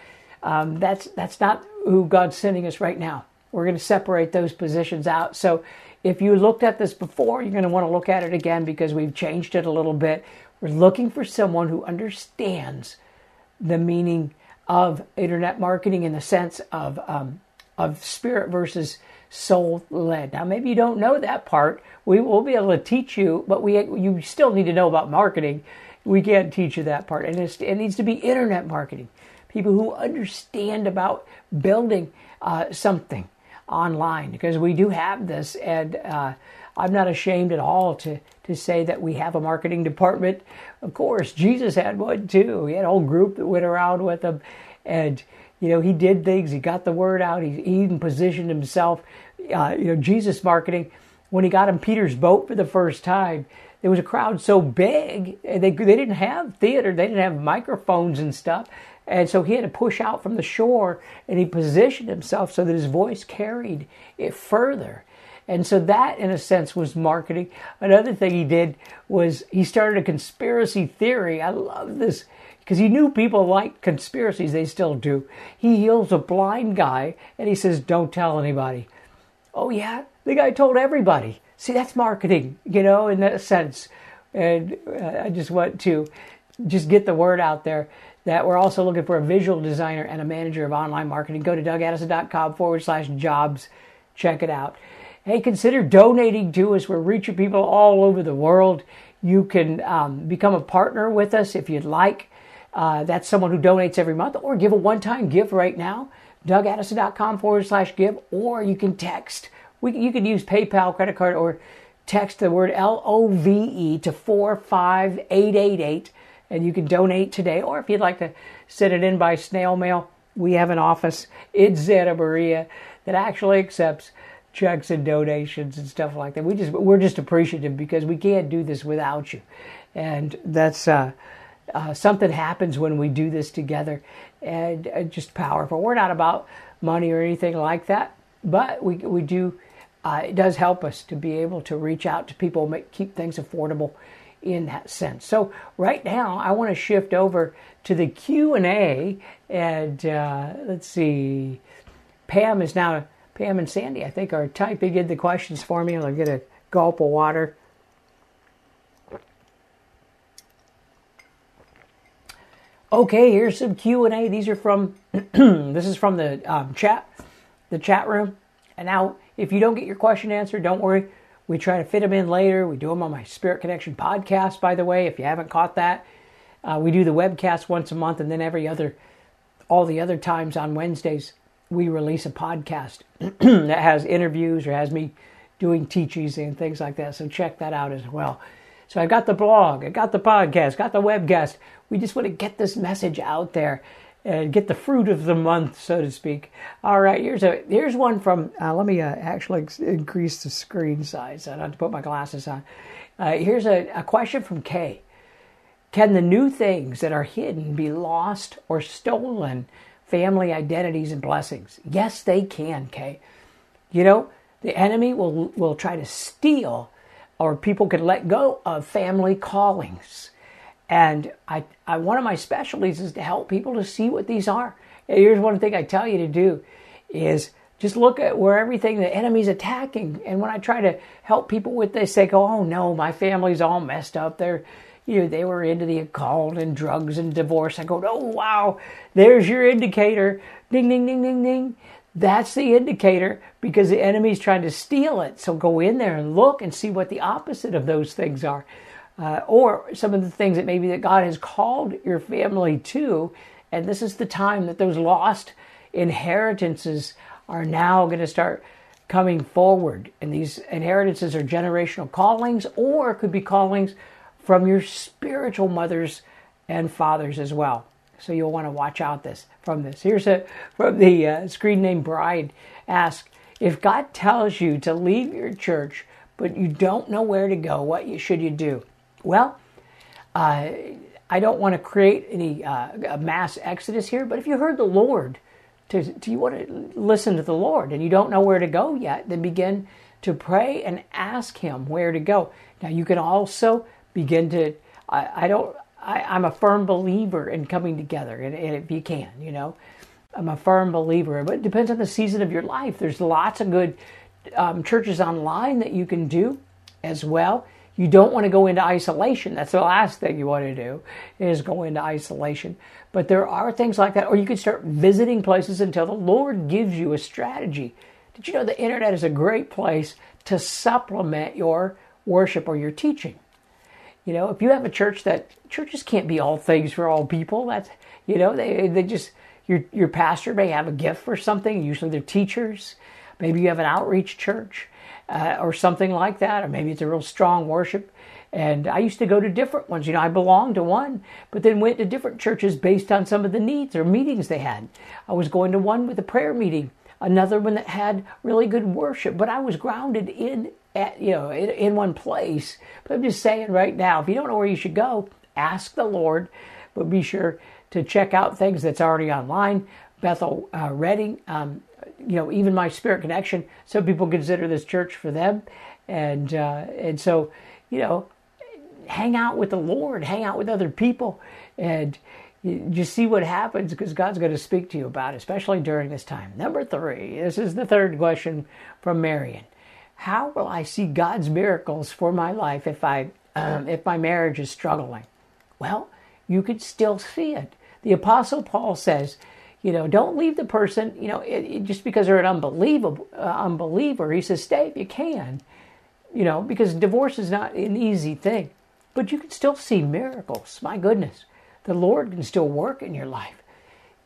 [SPEAKER 1] um, that's that's not who God's sending us right now. We're going to separate those positions out. So if you looked at this before, you're going to want to look at it again because we've changed it a little bit. We're looking for someone who understands the meaning of internet marketing in the sense of um, of spirit versus soul led. Now, maybe you don't know that part. We will be able to teach you, but we you still need to know about marketing. We can't teach you that part, and it needs to be internet marketing. People who understand about building uh, something online, because we do have this, and uh, I'm not ashamed at all to to say that we have a marketing department. Of course, Jesus had one too. He had a whole group that went around with him, and you know, he did things. He got the word out. He, even positioned himself. Uh, you know, Jesus marketing. When he got in Peter's boat for the first time, there was a crowd so big they they didn't have theater. They didn't have microphones and stuff. And so he had to push out from the shore and he positioned himself so that his voice carried it further. And so that, in a sense, was marketing. Another thing he did was he started a conspiracy theory. I love this because he knew people like conspiracies. They still do. He heals a blind guy and he says, Don't tell anybody. Oh, yeah? The guy told everybody. See, that's marketing, you know, in that sense. And uh, I just want to just get the word out there that we're also looking for a visual designer and a manager of online marketing. Go to dougaddison.com forward slash jobs. Check it out. Hey, consider donating to us. We're reaching people all over the world. You can um, become a partner with us if you'd like. Uh, that's someone who donates every month, or give a one time gift right now. DougAddison.com forward slash give, or you can text. We, you can use PayPal, credit card, or text the word L O V E to 45888, and you can donate today. Or if you'd like to send it in by snail mail, we have an office in Santa Maria that actually accepts checks and donations and stuff like that. We just we're just appreciative because we can't do this without you, and that's uh, uh, something happens when we do this together, and uh, just powerful. We're not about money or anything like that, but we we do. Uh, it does help us to be able to reach out to people, make, keep things affordable in that sense. So right now, I want to shift over to the Q and A, and uh, let's see. Pam is now Pam and Sandy. I think are typing in the questions for me. I'll get a gulp of water. Okay, here's some Q and A. These are from *clears throat* this is from the um, chat, the chat room. And now, if you don't get your question answered, don't worry. We try to fit them in later. We do them on my Spirit Connection podcast. By the way, if you haven't caught that, uh, we do the webcast once a month, and then every other, all the other times on Wednesdays, we release a podcast *clears throat* that has interviews or has me doing teachings and things like that. So check that out as well. So I've got the blog, I've got the podcast, got the webcast. We just want to get this message out there and get the fruit of the month, so to speak. All right, here's a here's one from. Uh, let me uh, actually increase the screen size. I don't have to put my glasses on. Uh, here's a, a question from Kay. Can the new things that are hidden be lost or stolen? Family identities and blessings. Yes, they can, Kay. You know, the enemy will will try to steal or people could let go of family callings. And I, I, one of my specialties is to help people to see what these are. And here's one thing I tell you to do is just look at where everything the enemy's attacking. And when I try to help people with this, they go, "Oh no, my family's all messed up. They're, you know, they were into the occult and drugs and divorce." I go, "Oh wow, there's your indicator. Ding, ding, ding, ding, ding." That's the indicator because the enemy's trying to steal it. So go in there and look and see what the opposite of those things are. Uh, or some of the things that maybe that God has called your family to. And this is the time that those lost inheritances are now going to start coming forward. And these inheritances are generational callings or could be callings from your spiritual mothers and fathers as well. So you'll want to watch out this from this. Here's a from the uh, screen name Bride. Ask if God tells you to leave your church, but you don't know where to go. What you, should you do? Well, uh, I don't want to create any uh, mass exodus here, but if you heard the Lord, to you want to listen to the Lord, and you don't know where to go yet, then begin to pray and ask Him where to go. Now you can also begin to. I, I don't. I, am a firm believer in coming together, and, and, if you can, you know, I'm a firm believer. But it depends on the season of your life. There's lots of good um, churches online that you can do as well. You don't want to go into isolation. That's the last thing you want to do is go into isolation. But there are things like that, or you can start visiting places until the Lord gives you a strategy. Did you know the internet is a great place to supplement your worship or your teaching? You know, if you have a church that churches can't be all things for all people, that's you know, they they just your your pastor may have a gift for something. Usually they're teachers. Maybe you have an outreach church uh, or something like that, or maybe it's a real strong worship. And I used to go to different ones. You know, I belonged to one, but then went to different churches based on some of the needs or meetings they had. I was going to one with a prayer meeting, another one that had really good worship, but I was grounded in at, you know, in, in one place. But I'm just saying right now, if you don't know where you should go, ask the Lord, but be sure to check out things that's already online. Bethel uh, Redding, um, you know, even my Spirit Connection. Some people consider this church for them, and uh, and so, you know, hang out with the Lord, hang out with other people, and just see what happens because God's going to speak to you about it, especially during this time. Number three, this is the third question from Marion. How will I see God's miracles for my life if I um, if my marriage is struggling? Well, you could still see it. The Apostle Paul says, you know, don't leave the person, you know, it, it, just because they're an unbelievable uh, unbeliever. He says, stay if you can, you know, because divorce is not an easy thing, but you can still see miracles. My goodness, the Lord can still work in your life.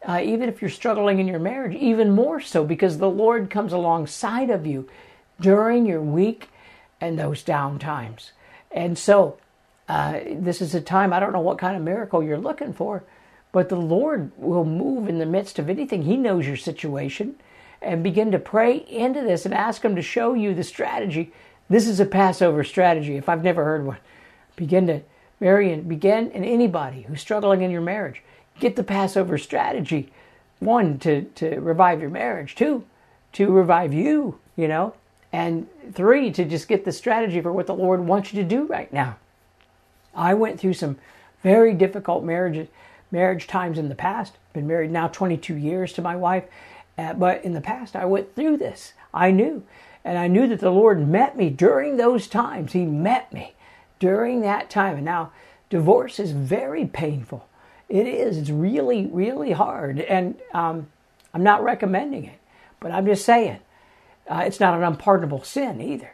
[SPEAKER 1] Uh, even if you're struggling in your marriage, even more so because the Lord comes alongside of you during your week and those down times. And so, uh, this is a time, I don't know what kind of miracle you're looking for, but the Lord will move in the midst of anything. He knows your situation and begin to pray into this and ask Him to show you the strategy. This is a Passover strategy, if I've never heard one. Begin to Marion, begin, and anybody who's struggling in your marriage, get the Passover strategy. One, to, to revive your marriage. Two, to revive you, you know. And three, to just get the strategy for what the Lord wants you to do right now. I went through some very difficult marriage marriage times in the past. Been married now 22 years to my wife, uh, but in the past I went through this. I knew, and I knew that the Lord met me during those times. He met me during that time. And now, divorce is very painful. It is. It's really, really hard, and um, I'm not recommending it, but I'm just saying uh, it's not an unpardonable sin either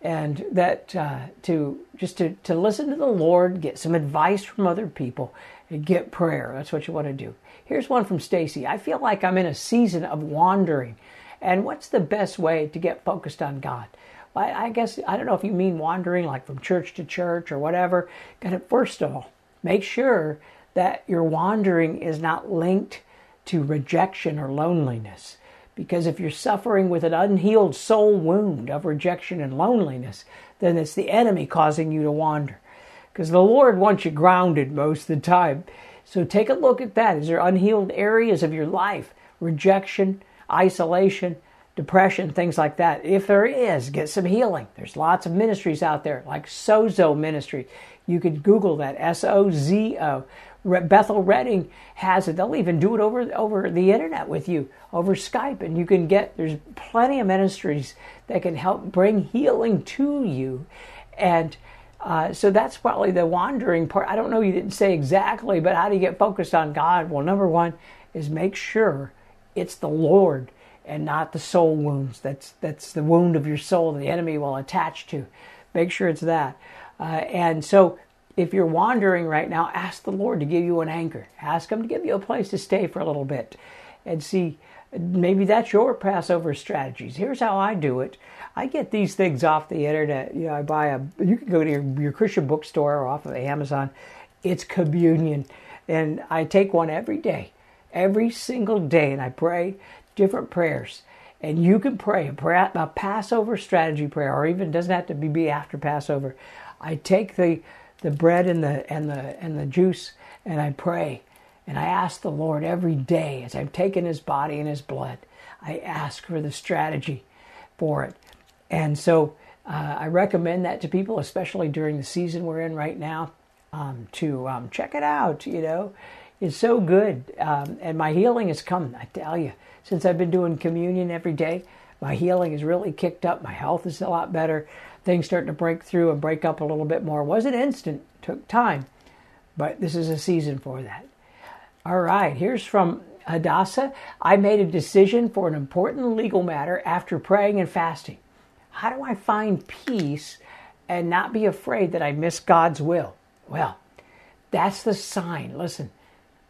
[SPEAKER 1] and that uh, to just to, to listen to the Lord, get some advice from other people, and get prayer. That's what you want to do. Here's one from Stacy. I feel like I'm in a season of wandering, and what's the best way to get focused on God? Well, I, I guess I don't know if you mean wandering like from church to church or whatever. Got to first of all make sure that your wandering is not linked to rejection or loneliness. Because if you're suffering with an unhealed soul wound of rejection and loneliness, then it's the enemy causing you to wander. Because the Lord wants you grounded most of the time. So take a look at that. Is there unhealed areas of your life? Rejection, isolation, depression, things like that. If there is, get some healing. There's lots of ministries out there, like Sozo Ministry. You could Google that S O Z O. Bethel Redding has it. They'll even do it over over the internet with you over Skype, and you can get. There's plenty of ministries that can help bring healing to you, and uh, so that's probably the wandering part. I don't know. You didn't say exactly, but how do you get focused on God? Well, number one is make sure it's the Lord and not the soul wounds. That's that's the wound of your soul the enemy will attach to. Make sure it's that. Uh, and so if you're wandering right now, ask the Lord to give you an anchor. Ask Him to give you a place to stay for a little bit and see. Maybe that's your Passover strategies. Here's how I do it. I get these things off the internet. You know, I buy a. You can go to your, your Christian bookstore or off of Amazon. It's communion, and I take one every day, every single day, and I pray different prayers. And you can pray a, Passover strategy prayer, or even doesn't have to be after Passover. I take the the bread and the and the and the juice and I pray. And I ask the Lord every day as I'm taking his body and his blood I ask for the strategy for it. And so uh, I recommend that to people especially during the season we're in right now um, to um, check it out you know? It's so good um, and my healing has come I tell you. Since I've been doing communion every day my healing has really kicked up. My health is a lot better things starting to break through and break up a little bit more. It wasn't instant, took time, but this is a season for that. All right, here's from Hadassah. I made a decision for an important legal matter after praying and fasting. How do I find peace and not be afraid that I miss God's will? Well, that's the sign. Listen,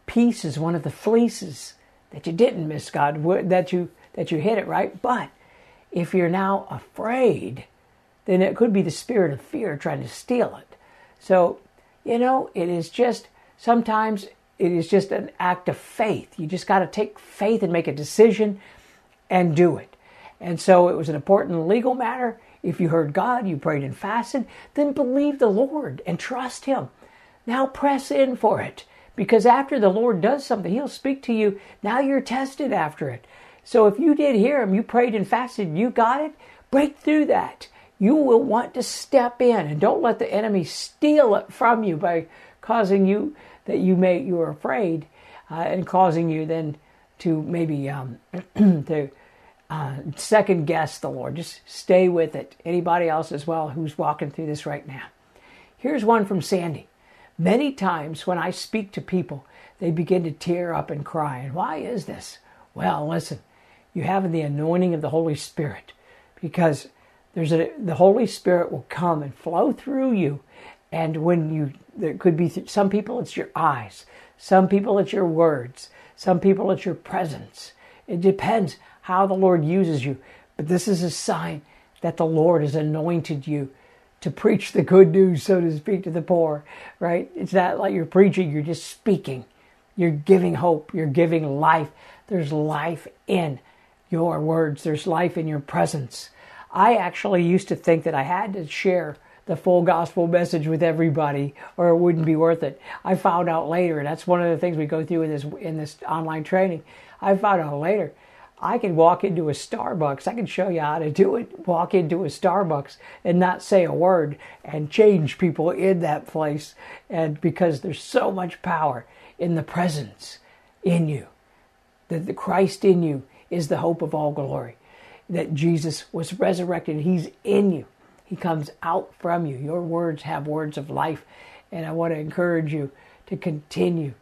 [SPEAKER 1] peace is one of the fleeces that you didn't miss God, that you that you hit it right. But if you're now afraid, then it could be the spirit of fear trying to steal it. So, you know, it is just sometimes it is just an act of faith. You just got to take faith and make a decision and do it. And so it was an important legal matter. If you heard God, you prayed and fasted, then believe the Lord and trust Him. Now press in for it because after the Lord does something, He'll speak to you. Now you're tested after it. So if you did hear Him, you prayed and fasted, you got it, break through that you will want to step in and don't let the enemy steal it from you by causing you that you may you're afraid uh, and causing you then to maybe um, *clears throat* to uh, second guess the Lord. Just stay with it. Anybody else as well who's walking through this right now? Here's one from Sandy. Many times when I speak to people, they begin to tear up and cry. And why is this? Well, listen, you have the anointing of the Holy Spirit because there's a the Holy Spirit will come and flow through you, and when you there could be some people it's your eyes, some people it's your words, some people it's your presence. It depends how the Lord uses you, but this is a sign that the Lord has anointed you to preach the good news, so to speak, to the poor. Right? It's not like you're preaching; you're just speaking. You're giving hope. You're giving life. There's life in your words. There's life in your presence. I actually used to think that I had to share the full gospel message with everybody or it wouldn't be worth it. I found out later, and that's one of the things we go through in this in this online training. I found out later I can walk into a Starbucks. I can show you how to do it. Walk into a Starbucks and not say a word and change people in that place. And because there's so much power in the presence in you, that the Christ in you is the hope of all glory. That Jesus was resurrected. He's in you. He comes out from you. Your words have words of life. And I want to encourage you to continue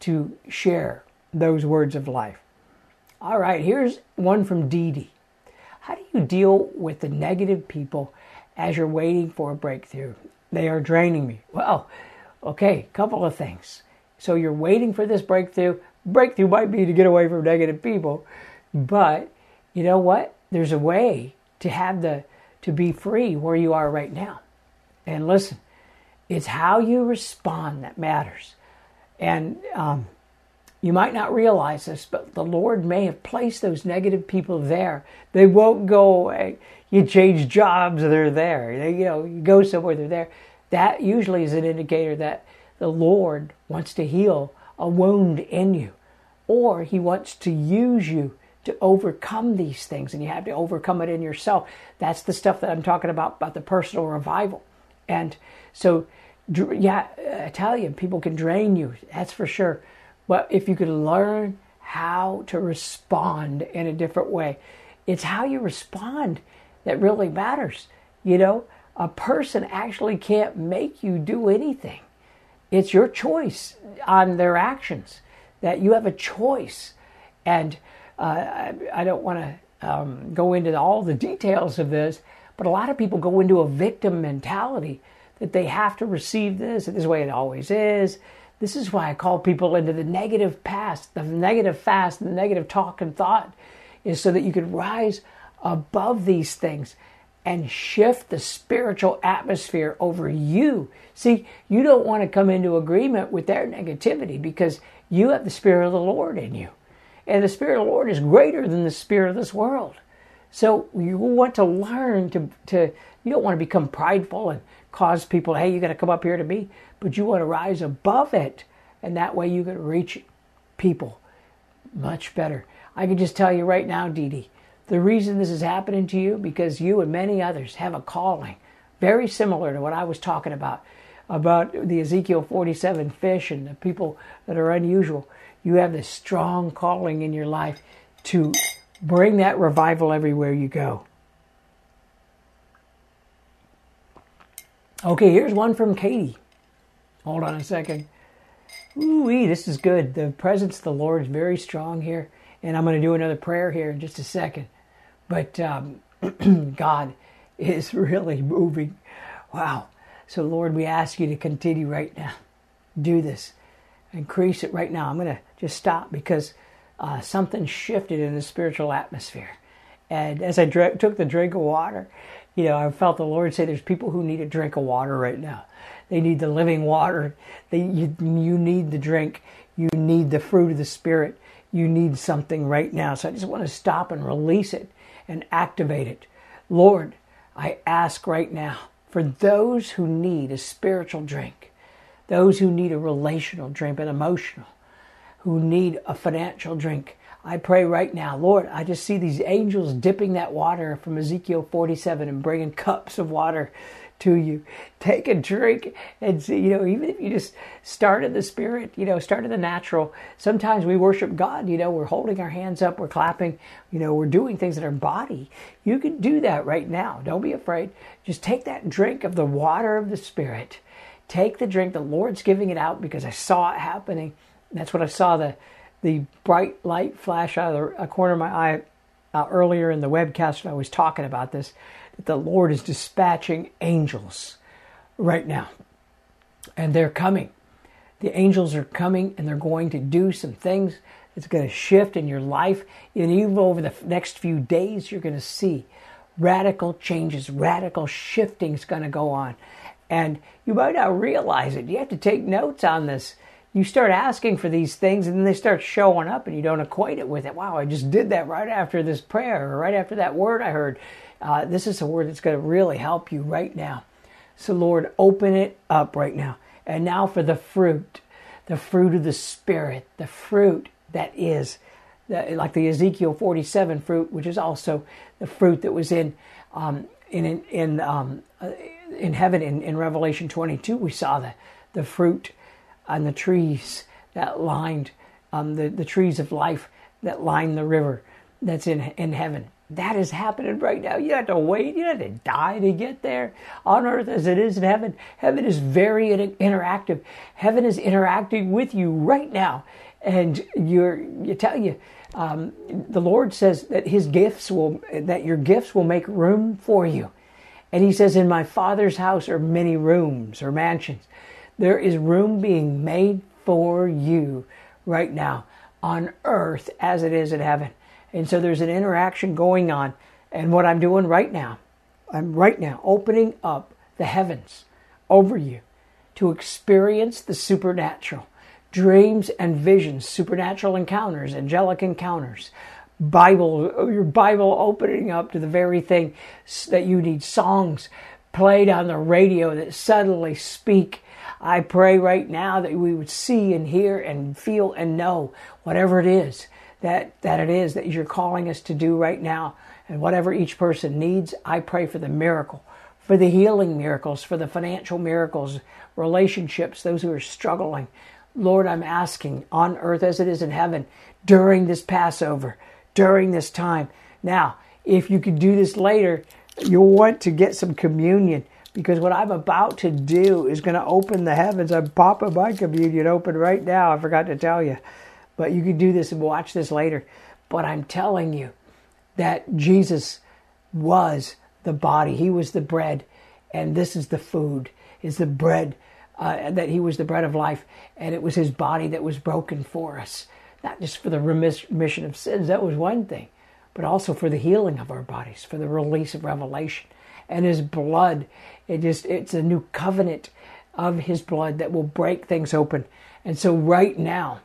[SPEAKER 1] to share those words of life. All right, here's one from Dee Dee. How do you deal with the negative people as you're waiting for a breakthrough? They are draining me. Well, okay, couple of things. So you're waiting for this breakthrough. Breakthrough might be to get away from negative people, but you know what? There's a way to have the to be free where you are right now. And listen, it's how you respond that matters. And um, you might not realize this, but the Lord may have placed those negative people there. They won't go away. You change jobs, they're there. They, you know, you go somewhere, they're there. That usually is an indicator that the Lord wants to heal a wound in you, or He wants to use you to overcome these things, and you have to overcome it in yourself. That's the stuff that I'm talking about about the personal revival. And so, yeah, Italian people can drain you. That's for sure. But if you could learn how to respond in a different way, it's how you respond that really matters. You know, a person actually can't make you do anything. It's your choice on their actions, that you have a choice. And uh, I, I, don't want to um, go into all the details of this, but a lot of people go into a victim mentality that they have to receive this, this is the way it always is this is why I call people into the negative past, the negative fast, the negative talk and thought, is so that you can rise above these things and shift the spiritual atmosphere over you. See, you don't want to come into agreement with their negativity because you have the Spirit of the Lord in you. And the Spirit of the Lord is greater than the Spirit of this world. So you want to learn to, to you don't want to become prideful and cause people, hey, you got to come up here to me but you want to rise above it. And that way you can reach people much better. I can just tell you right now, Dee Dee, the reason this is happening to you because you and many others have a calling very similar to what I was talking about about the Ezekiel 47 fish and the people that are unusual. You have this strong calling in your life to bring that revival everywhere you go. Okay, here's one from Katie. Hold on a second. Ooh, this is good. The presence of the Lord is very strong here. And I'm going to do another prayer here in just a second. But um, *clears throat* God is *laughs* really moving. Wow. So, Lord, we ask you to continue right now. Do this. Increase it right now. I'm going to stop because uh, something shifted in the spiritual atmosphere. And as I took the drink of water, you know, I felt the Lord say there's people who need a drink of water right now. They need the living water. They, you, you need the drink. You need the fruit of the Spirit. You need something right now. So I just want to stop and release it and activate it. Lord, I ask right now for those who need a spiritual drink, those who need a relational drink, an emotional, who need a financial drink. I pray right now, Lord, I just see these angels dipping that water from Ezekiel 47 and bringing cups of water to you. Take a drink and see, you know, even if you just start in the spirit, you know, start in the natural. Sometimes we worship God, you know, we're holding our hands up, we're clapping, you know, we're doing things in our body. You can do that right now. Don't be afraid. Just take that drink of the water of the spirit. Take the drink. The Lord's giving it out because I saw it happening. That's what I saw the the bright light flash out of the corner of my eye uh, earlier in the webcast when I was talking about this that the Lord is dispatching angels right now. And they're coming. The angels are coming and they're going to do some things that's going to shift in your life. And even over the next few days, you're going to see radical changes, radical shifting is going to go on. And you might not realize it. You have to take notes on this. You start asking for these things and then they start showing up and you don't equate it with it. Wow, I just did that right after this prayer or right after that word I heard. Uh, this is a word that's going to really help you right now. So, Lord, open it up right now. And now for the fruit, the fruit of the Spirit, the fruit that is like the Ezekiel 47 fruit, which is also the fruit that was in um, in in um, uh, in heaven in, in Revelation 22. We saw the the fruit on the trees that lined um, the the trees of life that line the river that's in in heaven. That is happening right now. You have to wait. You have to die to get there. On earth as it is in heaven. Heaven is very interactive. Heaven is interacting with you right now. And you're, you tell you, um, the Lord says that His gifts will, that your gifts will make room for you. And He says, In my Father's house are many rooms or mansions. There is room being made for you right now on earth as it is in heaven. And so there's an interaction going on. And what I'm doing right now, I'm right now opening up the heavens over you to experience the supernatural. Dreams and visions, supernatural encounters, angelic encounters, Bible, your Bible opening up to the very thing that you need. Songs played on the radio that suddenly speak. I pray right now that we would see and hear and feel and know whatever it is that, that it is that you're calling us to do right now. And whatever each person needs, I pray for the miracle, for the healing miracles, for the financial miracles, relationships, those who are struggling. Lord, I'm asking on earth as it is in heaven during this Passover, during this time. Now, if you could do this later, you'll want to get some communion because what I'm about to do is going to open the heavens. I'm popping my communion open right now. I forgot to tell you. But you can do this and watch this later. But I'm telling you that Jesus was the body. He was the bread, and this is the food. Is the bread uh, that He was the bread of life, and it was His body that was broken for us, not just for the remission of sins. That was one thing, but also for the healing of our bodies, for the release of revelation, and His blood. It just it's a new covenant of His blood that will break things open. And so right now,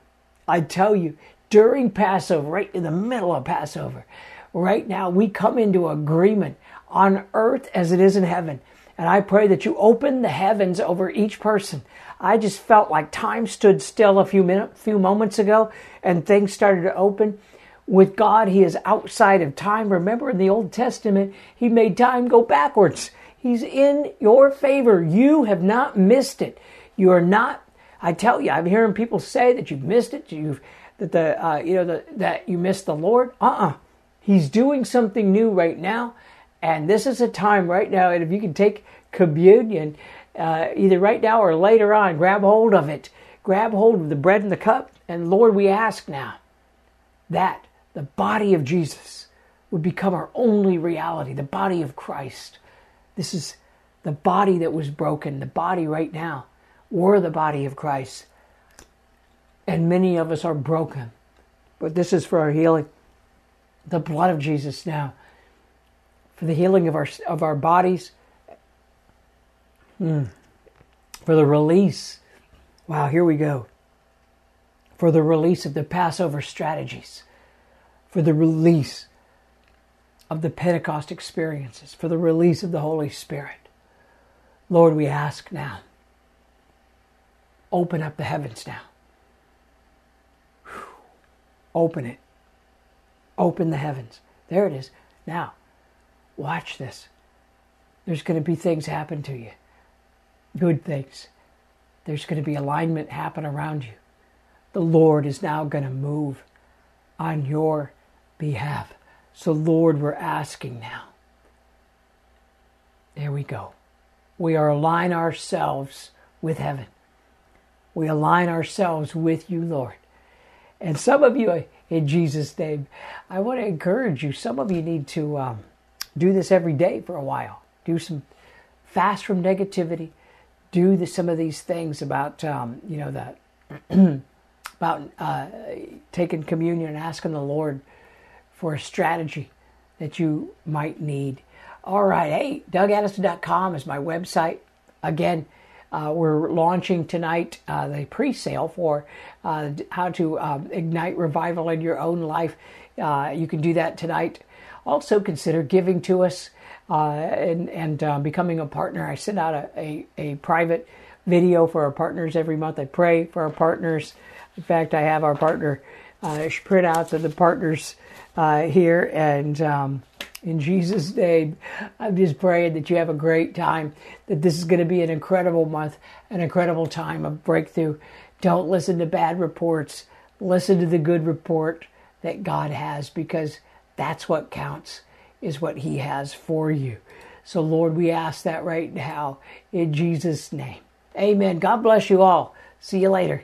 [SPEAKER 1] I tell you, during Passover, right in the middle of Passover, right now, we come into agreement on earth as it is in heaven. And I pray that you open the heavens over each person. I just felt like time stood still a few minutes, few moments ago, and things started to open. With God, He is outside of time. Remember in the Old Testament, He made time go backwards. He's in your favor. You have not missed it. You are not I tell you, I'm hearing people say that you've missed it, you've that the uh, you know the, that you missed the Lord. Uh-uh. He's doing something new right now, and this is a time right now. And if you can take communion, uh, either right now or later on, grab hold of it. Grab hold of the bread and the cup, and Lord, we ask now that the body of Jesus would become our only reality. The body of Christ. This is the body that was broken. The body right now we're the body of Christ. And many of us are broken. But this is for our healing. The blood of Jesus now. For the healing of our, of our bodies. Mm. For the release. Wow, here we go. For the release of the Passover strategies. For the release of the Pentecost experiences. For the release of the Holy Spirit. Lord, we ask now Open up the heavens now. Open it. Open the heavens. There it is. Now, watch this. There's going to be things happen to you. Good things. There's going to be alignment happen around you. The Lord is now going to move on your behalf. So, Lord, we're asking now. There we go. We are align ourselves with heaven we align ourselves with you, Lord. And some of you, in Jesus' name, I want to encourage you. Some of you need to um, do this every day for a while. Do some fast from negativity. Do the, some of these things about, um, you know, that *clears throat* about uh, taking communion and asking the Lord for a strategy that you might need. All right, hey, DougAddison.com is my website. Again, uh, we're launching tonight uh, the pre sale for uh, how to um, ignite revival in your own life. Uh, you can do that tonight. Also, consider giving to us. uh, and and uh, becoming a partner. I send out a, a, a, private video for our partners every month. I pray for our partners. In fact, I have our partner uh, out to the partners uh, here, and um, in Jesus' name, I'm just praying that you have a great time. That this is going to be an incredible month, an incredible time of breakthrough. Don't listen to bad reports. Listen to the good report that God has, because that's what counts is what He has for you. So, Lord, we ask that right now in Jesus' name. Amen. God bless you all. See you later.